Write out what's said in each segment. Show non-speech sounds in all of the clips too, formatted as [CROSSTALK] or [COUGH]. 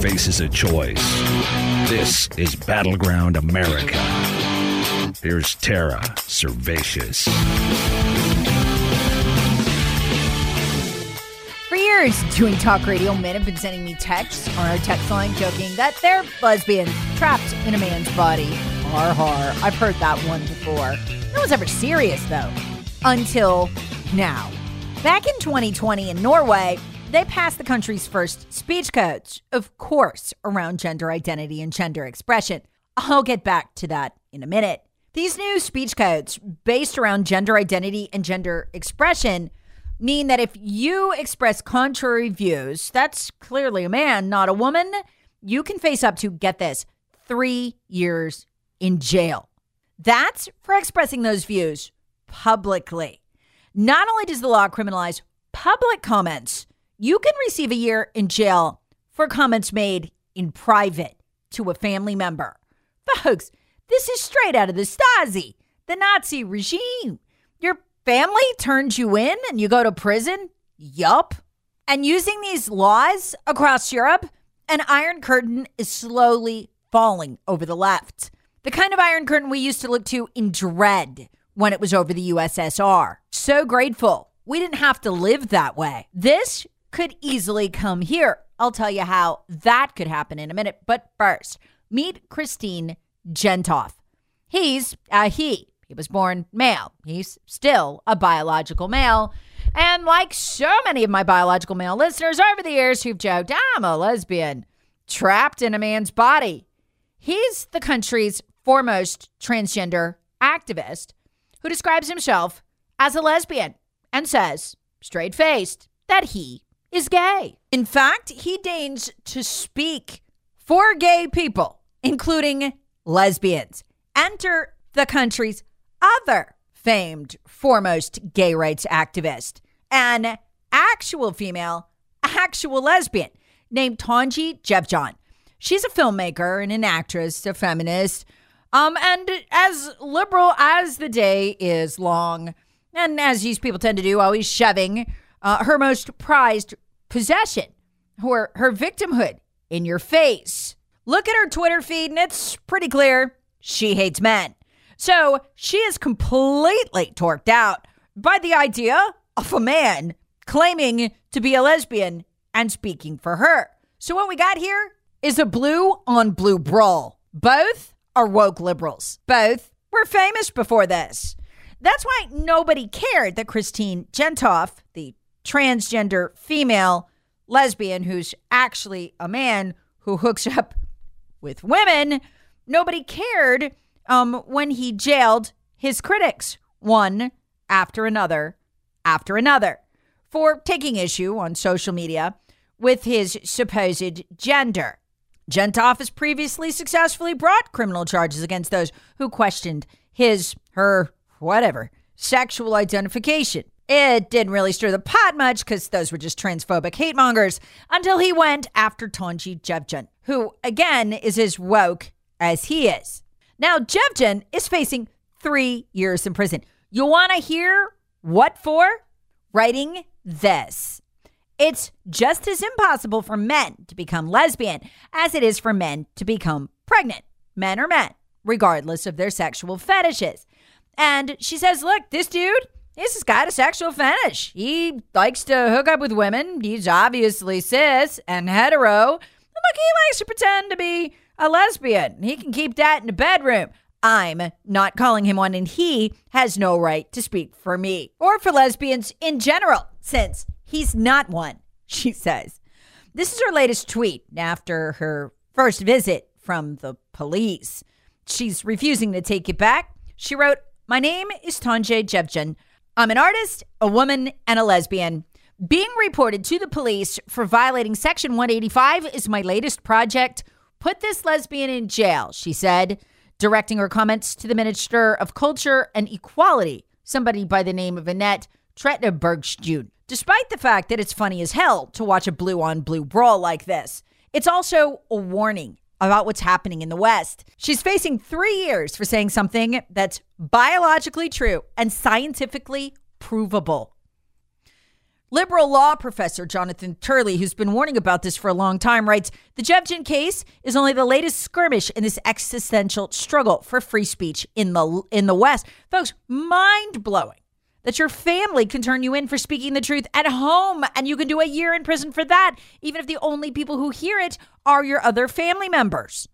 Faces a choice. This is Battleground America. Here's Tara Servatius. For years, doing talk radio, men have been sending me texts on our text line joking that they're lesbian trapped in a man's body. Har har. I've heard that one before. No one's ever serious though. Until now. Back in 2020 in Norway, they passed the country's first speech codes, of course, around gender identity and gender expression. I'll get back to that in a minute. These new speech codes, based around gender identity and gender expression, mean that if you express contrary views, that's clearly a man, not a woman, you can face up to, get this, three years in jail. That's for expressing those views publicly. Not only does the law criminalize public comments, you can receive a year in jail for comments made in private to a family member. Folks, this is straight out of the Stasi, the Nazi regime. Your family turns you in and you go to prison? Yup. And using these laws across Europe, an iron curtain is slowly falling over the left. The kind of iron curtain we used to look to in dread when it was over the USSR. So grateful we didn't have to live that way. This could easily come here. I'll tell you how that could happen in a minute. But first, meet Christine Jentoft. He's a he. He was born male. He's still a biological male. And like so many of my biological male listeners over the years who've joked, I'm a lesbian, trapped in a man's body. He's the country's foremost transgender activist who describes himself as a lesbian and says, straight faced, that he is gay. In fact, he deigns to speak for gay people, including lesbians. Enter the country's other famed foremost gay rights activist, an actual female, actual lesbian named Tonje Gjevjon. She's a filmmaker and an actress, a feminist, um, and as liberal as the day is long, and as these people tend to do, always shoving uh, her most prized possession, her, her victimhood, in your face. Look at her Twitter feed, and it's pretty clear she hates men. So she is completely torqued out by the idea of a man claiming to be a lesbian and speaking for her. So what we got here is a blue on blue brawl. Both are woke liberals. Both were famous before this. That's why nobody cared that Christine Jentoft, the transgender female lesbian who's actually a man who hooks [LAUGHS] up with women, nobody cared um, when he jailed his critics one after another after another for taking issue on social media with his supposed gender. Jentoft has previously successfully brought criminal charges against those who questioned his, her, whatever, sexual identification. It didn't really stir the pot much because those were just transphobic hate mongers until he went after Tonje Gjevjon, who, again, is as woke as he is. Now, Gjevjon is facing three years in prison. You want to hear what for? Writing this. It's just as impossible for men to become lesbian as it is for men to become pregnant. Men are men, regardless of their sexual fetishes. And she says, look, this dude He's got a sexual fetish. He likes to hook up with women. He's obviously cis and hetero. Look, he likes to pretend to be a lesbian. He can keep that in the bedroom. I'm not calling him one, and he has no right to speak for me or for lesbians in general, since he's not one, [LAUGHS] she says. This is her latest tweet after her first visit from the police. She's refusing to take it back. She wrote, My name is Tonje Gjevjon. I'm an artist, a woman, and a lesbian. Being reported to the police for violating Section 185 is my latest project. Put this lesbian in jail, she said directing her comments to the Minister of Culture and Equality, somebody by the name of Annette Trachtenberg Despite the fact that it's funny as hell to watch a blue on blue brawl like this, it's also a warning about what's happening in the West. She's facing three years for saying something that's biologically true and scientifically provable. Liberal law professor Jonathan Turley, who's been warning about this for a long time, writes The Gjevjon case is only the latest skirmish in this existential struggle for free speech in the in the West. Folks, mind blowing that your family can turn you in for speaking the truth at home and you can do a year in prison for that, even if the only people who hear it are your other family members.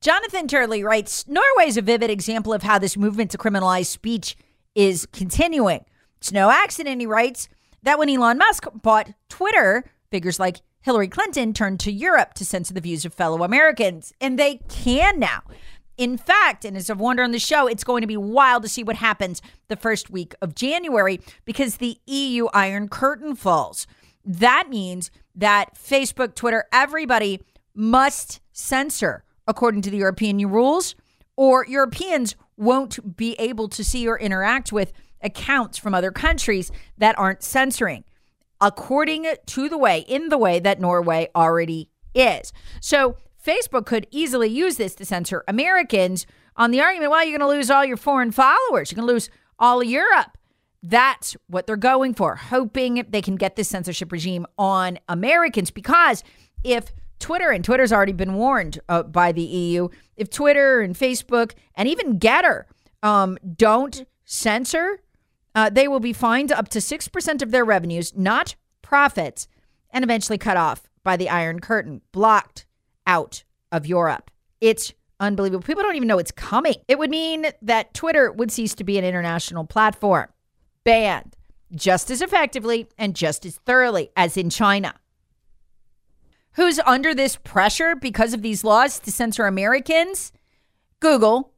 Jonathan Turley writes Norway is a vivid example of how this movement to criminalize speech is continuing. It's no accident, he writes that when Elon Musk bought Twitter, figures like Hillary Clinton turned to Europe to censor the views of fellow Americans, and they can now. In fact, and as I've warned on the show, it's going to be wild to see what happens the first week of January because the EU Iron Curtain falls. That means that Facebook, Twitter, everybody must censor according to the European rules, or Europeans won't be able to see or interact with accounts from other countries that aren't censoring according to the way, in the way that Norway already is. So Facebook could easily use this to censor Americans on the argument, well, you're going to lose all your foreign followers. You're going to lose all of Europe. That's what they're going for, hoping they can get this censorship regime on Americans. Because if Twitter, and Twitter's already been warned uh, by the EU, if Twitter and Facebook and even Gettr um, don't censor uh, they will be fined up to 6% of their revenues, not profits, and eventually cut off by the Iron Curtain, blocked out of Europe. It's unbelievable. People don't even know it's coming. It would mean that Twitter would cease to be an international platform, banned just as effectively and just as thoroughly as in China. Who's under this pressure because of these laws to censor Americans? Google,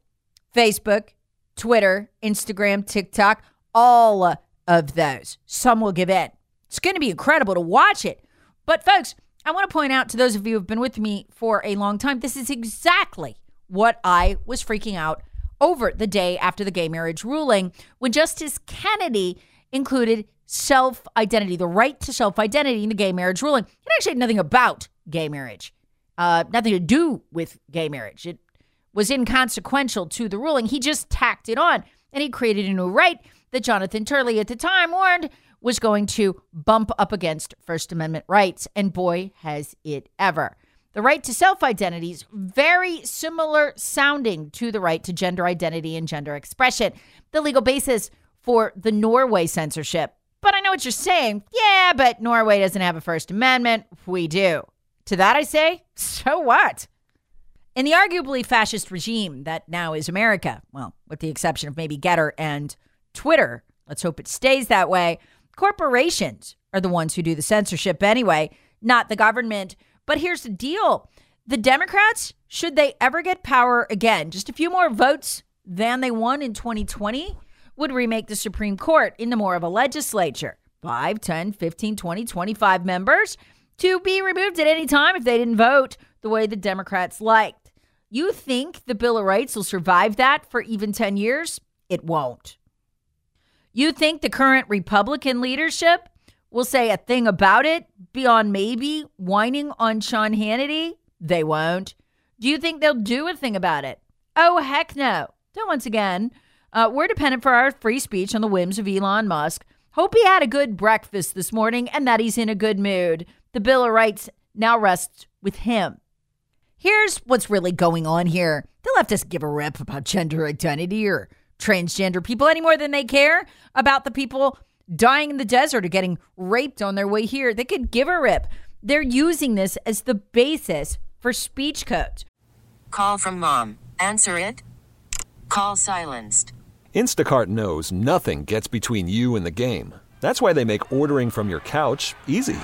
Facebook, Twitter, Instagram, TikTok all of those. Some will give in. It's going to be incredible to watch it. But, folks, I want to point out to those of you who have been with me for a long time, this is exactly what I was freaking out over the day after the gay marriage ruling when Justice Kennedy included self identity, the right to self identity in the gay marriage ruling. It actually had nothing about gay marriage, uh, nothing to do with gay marriage. It was inconsequential to the ruling. He just tacked it on and he created a new right that Jonathan Turley at the time warned was going to bump up against First Amendment rights. And boy, has it ever. The right to self identity is very similar sounding to the right to gender identity and gender expression, the legal basis for the Norway censorship. But I know what you're saying. Yeah, but Norway doesn't have a First Amendment. We do. To that I say, [LAUGHS] so what? In the arguably fascist regime that now is America, well, with the exception of maybe Gettr and Twitter. Let's hope it stays that way. Corporations are the ones who do the censorship anyway, not the government. But here's the deal the Democrats, should they ever get power again, just a few more votes than they won in 2020, would remake the Supreme Court into more of a legislature 5, 10, 15, 20, 25 members to be removed at any time if they didn't vote the way the Democrats liked. You think the Bill of Rights will survive that for even 10 years? It won't. You think the current Republican leadership will say a thing about it beyond maybe whining on Sean Hannity? They won't. Do you think they'll do a thing about it? Oh, heck no. So, once again, uh, we're dependent for our free speech on the whims of Elon Musk. Hope he had a good breakfast this morning and that he's in a good mood. The Bill of Rights now rests with him. Here's what's really going on here. The left doesn't give a rip about gender identity or transgender people any more than they care about the people dying in the desert or getting raped on their way here. They could give a rip. They're using this as the basis for speech codes. Call from mom. Answer it. Call silenced. Instacart knows nothing gets between you and the game. That's why they make ordering from your couch easy.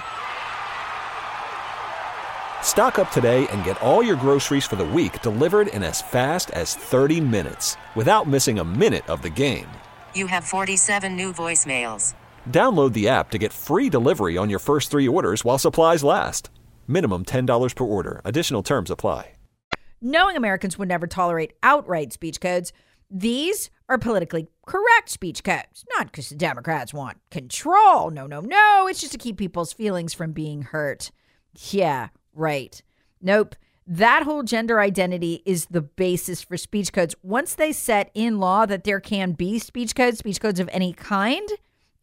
Stock up today and get all your groceries for the week delivered in as fast as 30 minutes without missing a minute of the game. You have 47 new voicemails. Download the app to get free delivery on your first three orders while supplies last. Minimum $10 per order. Additional terms apply. Knowing Americans would never tolerate outright speech codes, these are politically correct speech codes. Not because the Democrats want control. No, no, no. It's just to keep people's feelings from being hurt. Yeah, right. Nope. That whole gender identity is the basis for speech codes. Once they set in law that there can be speech codes, speech codes of any kind,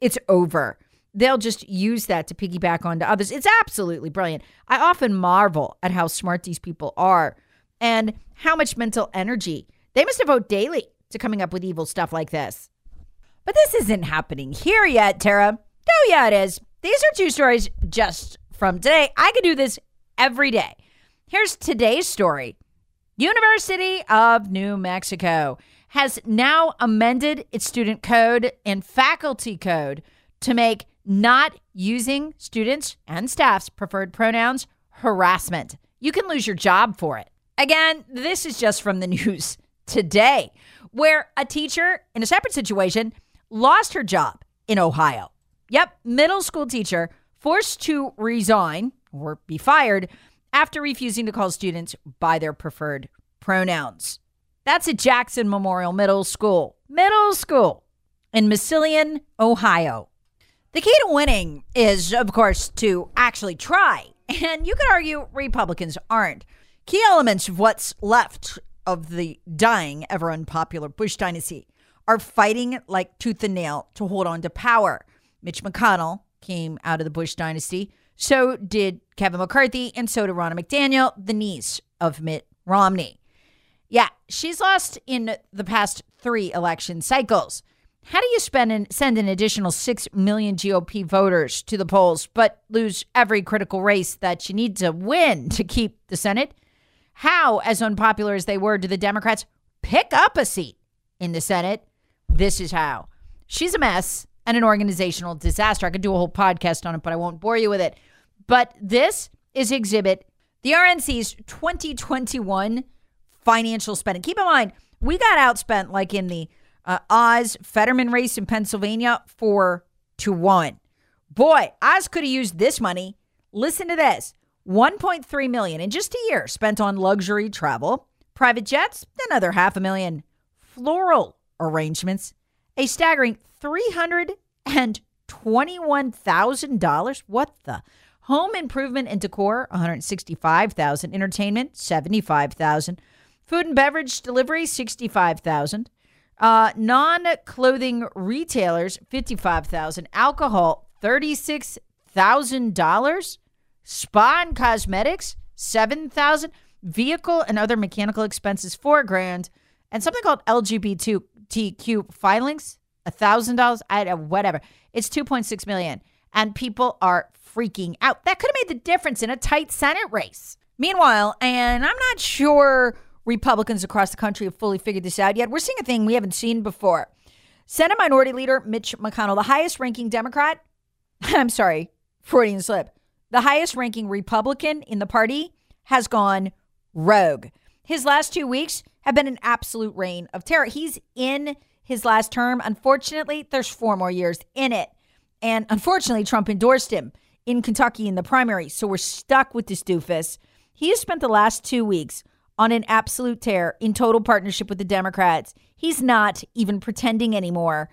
it's over. They'll just use that to piggyback onto others. It's absolutely brilliant. I often marvel at how smart these people are and how much mental energy they must devote daily to coming up with evil stuff like this. But this isn't happening here yet, Tara. Oh, yeah, it is. These are two stories just from today. I could do this every day. Here's today's story University of New Mexico has now amended its student code and faculty code to make not using students and staff's preferred pronouns harassment. You can lose your job for it. Again, this is just from the [LAUGHS] news today, where a teacher in a separate situation lost her job in Ohio. Yep, middle school teacher forced to resign or be fired after refusing to call students by their preferred pronouns. That's at Jackson Memorial Middle School. Middle school in Massillon, Ohio. The key to winning is, of course, to actually try. And you could argue Republicans aren't. Key elements of what's left of the dying, ever unpopular Bush dynasty are fighting like tooth and nail to hold on to power. Mitch McConnell came out of the Bush dynasty. So did Kevin McCarthy, and so did Ronna McDaniel, the niece of Mitt Romney. Yeah, she's lost in the past three election cycles. How do you spend and send an additional 6 million GOP voters to the polls, but lose every critical race that you need to win to keep the Senate? How, as unpopular as they were, do the Democrats pick up a seat in the Senate? This is how. She's a mess and an organizational disaster. I could do a whole podcast on it, but I won't bore you with it. But this is exhibit the RNC's 2021 financial spending. Keep in mind, we got outspent like in the uh, Oz Fetterman race in Pennsylvania four to one. Boy, Oz could have used this money. Listen to this: 1.3 million in just a year spent on luxury travel, private jets, another half a million, floral arrangements, a staggering three hundred and twenty-one thousand dollars. What the? Home improvement and decor, one hundred sixty-five thousand. Entertainment, seventy-five thousand. Food and beverage delivery, sixty-five thousand. Uh, non-clothing retailers, fifty-five thousand. Alcohol, thirty-six thousand dollars. Spa and cosmetics, seven thousand. Vehicle and other mechanical expenses, four grand. And something called LGBTQ filings, a thousand dollars. I whatever. It's two point six million, and people are freaking out. That could have made the difference in a tight Senate race. Meanwhile, and I'm not sure Republicans across the country have fully figured this out yet. We're seeing a thing we haven't seen before. Senate Minority Leader Mitch McConnell, the highest ranking Democrat, [LAUGHS] I'm sorry, Freudian slip, the highest ranking Republican in the party has gone rogue. His last two weeks have been an absolute reign of terror. He's in his last term. Unfortunately, there's four more years in it. And unfortunately, Trump endorsed him in Kentucky in the primary. So we're stuck with this doofus. He has spent the last two weeks on an absolute tear in total partnership with the Democrats. He's not even pretending anymore.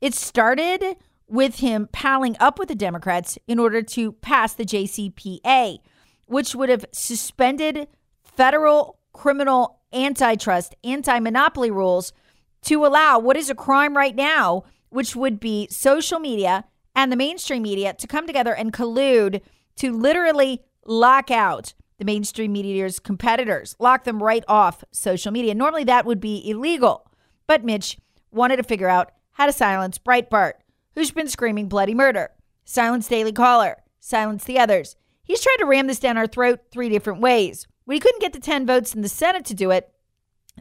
It started with him palling up with the Democrats in order to pass the JCPA, which would have suspended federal criminal antitrust, anti monopoly rules to allow what is a crime right now, which would be social media and the mainstream media to come together and collude to literally lock out the mainstream media's competitors, lock them right off social media. Normally that would be illegal. But Mitch wanted to figure out how to silence Breitbart, who's been screaming bloody murder, silence Daily Caller, silence the others. He's tried to ram this down our throat three different ways. When he couldn't get the 10 votes in the Senate to do it,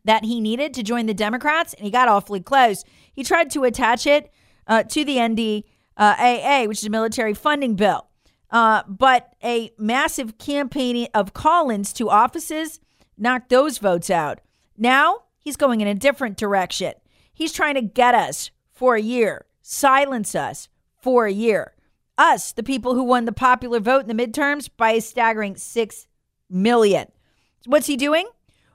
that he needed to join the Democrats, and he got awfully close. He tried to attach it uh, to the NDAA, which is a military funding bill. Uh, but a massive campaign of call ins to offices knocked those votes out. Now he's going in a different direction. He's trying to get us for a year, silence us for a year. Us, the people who won the popular vote in the midterms by a staggering 6 million. What's he doing?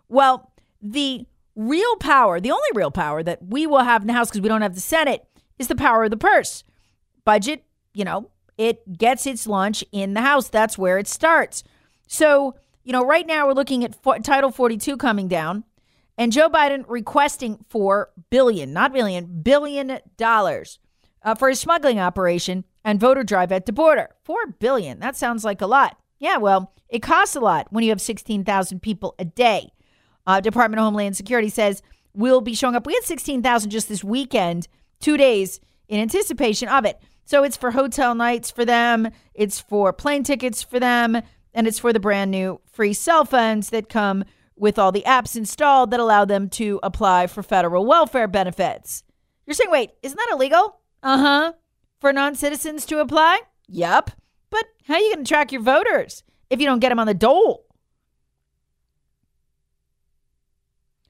Well, the real power, the only real power that we will have in the House because we don't have the Senate, is the power of the purse. Budget, you know, it gets its lunch in the House. That's where it starts. So, you know, right now we're looking at Title 42 coming down and Joe Biden requesting 4 billion, not billion, billion dollars uh, for his smuggling operation and voter drive at the border. 4 billion. That sounds like a lot. Yeah, well, it costs a lot when you have 16,000 people a day. Uh, Department of Homeland Security says we'll be showing up. We had 16,000 just this weekend, two days in anticipation of it. So it's for hotel nights for them, it's for plane tickets for them, and it's for the brand new free cell phones that come with all the apps installed that allow them to apply for federal welfare benefits. You're saying, wait, isn't that illegal? Uh huh. For non citizens to apply? Yep. But how are you going to track your voters if you don't get them on the dole?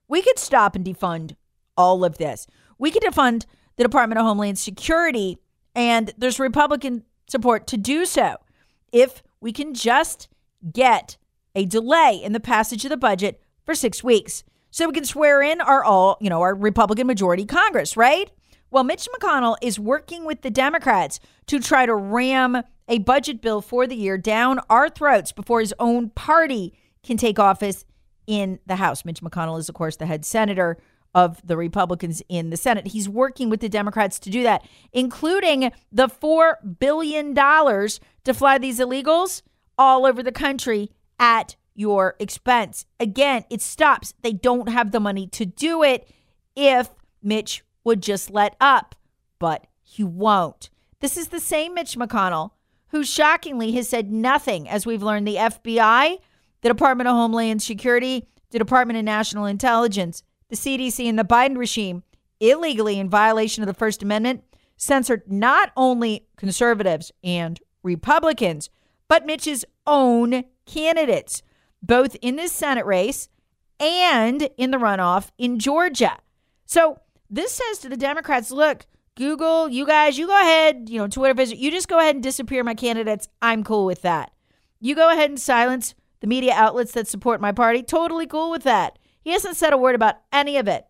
We could stop and defund all of this. We could defund the Department of Homeland Security, and there's Republican support to do so if we can just get a delay in the passage of the budget for six weeks so we can swear in our all, you know, our Republican majority Congress, right? Well, Mitch McConnell is working with the Democrats to try to ram a budget bill for the year down our throats before his own party can take office in the House. Mitch McConnell is, of course, the head senator of the Republicans in the Senate. He's working with the Democrats to do that, including the $4 billion to fly these illegals all over the country at your expense. Again, it stops. They don't have the money to do it if Mitch would just let up, but he won't. This is the same Mitch McConnell who shockingly has said nothing, as we've learned the FBI the Department of Homeland Security, the Department of National Intelligence, the CDC, and the Biden regime illegally, in violation of the First Amendment, censored not only conservatives and Republicans, but Mitch's own candidates, both in this Senate race and in the runoff in Georgia. So this says to the Democrats look, Google, you guys, you go ahead, you know, Twitter visit, you just go ahead and disappear my candidates. I'm cool with that. You go ahead and silence the media outlets that support my party, totally cool with that. He hasn't said a word about any of it.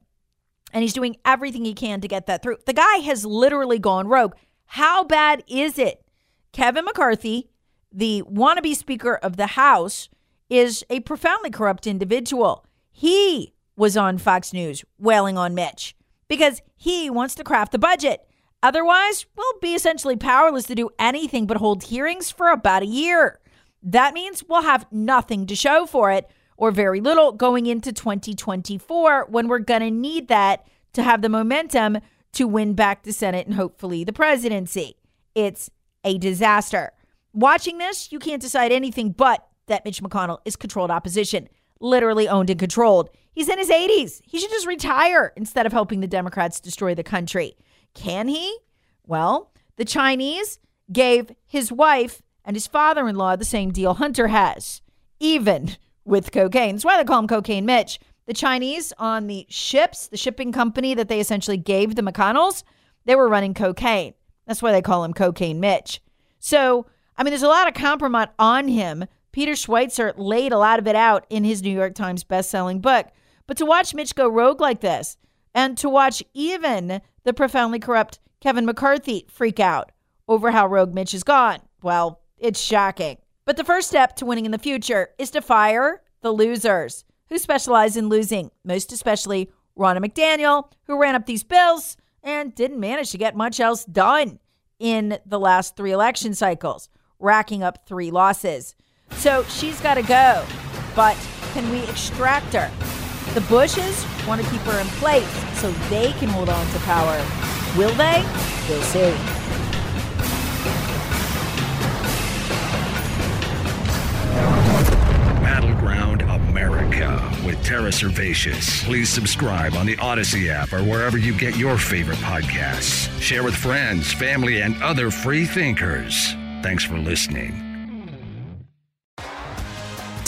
And he's doing everything he can to get that through. The guy has literally gone rogue. How bad is it? Kevin McCarthy, the wannabe Speaker of the House, is a profoundly corrupt individual. He was on Fox News wailing on Mitch because he wants to craft the budget. Otherwise, we'll be essentially powerless to do anything but hold hearings for about a year. That means we'll have nothing to show for it or very little going into 2024 when we're going to need that to have the momentum to win back the Senate and hopefully the presidency. It's a disaster. Watching this, you can't decide anything but that Mitch McConnell is controlled opposition, literally owned and controlled. He's in his 80s. He should just retire instead of helping the Democrats destroy the country. Can he? Well, the Chinese gave his wife and his father in law the same deal Hunter has, even with cocaine. That's why they call him Cocaine Mitch. The Chinese on the ships, the shipping company that they essentially gave the McConnells, they were running cocaine. That's why they call him Cocaine Mitch. So, I mean, there's a lot of compromise on him. Peter Schweizer laid a lot of it out in his New York Times best-selling book. But to watch Mitch go rogue like this, and to watch even the profoundly corrupt Kevin McCarthy freak out over how rogue Mitch has gone, well, it's shocking. But the first step to winning in the future is to fire the losers who specialize in losing, most especially Ronna McDaniel, who ran up these bills and didn't manage to get much else done in the last three election cycles, racking up three losses. So she's got to go. But can we extract her? The Bushes want to keep her in place so they can hold on to power. Will they? We'll see. Battleground America with Tara Servatius. Please subscribe on the Odyssey app or wherever you get your favorite podcasts. Share with friends, family, and other free thinkers. Thanks for listening.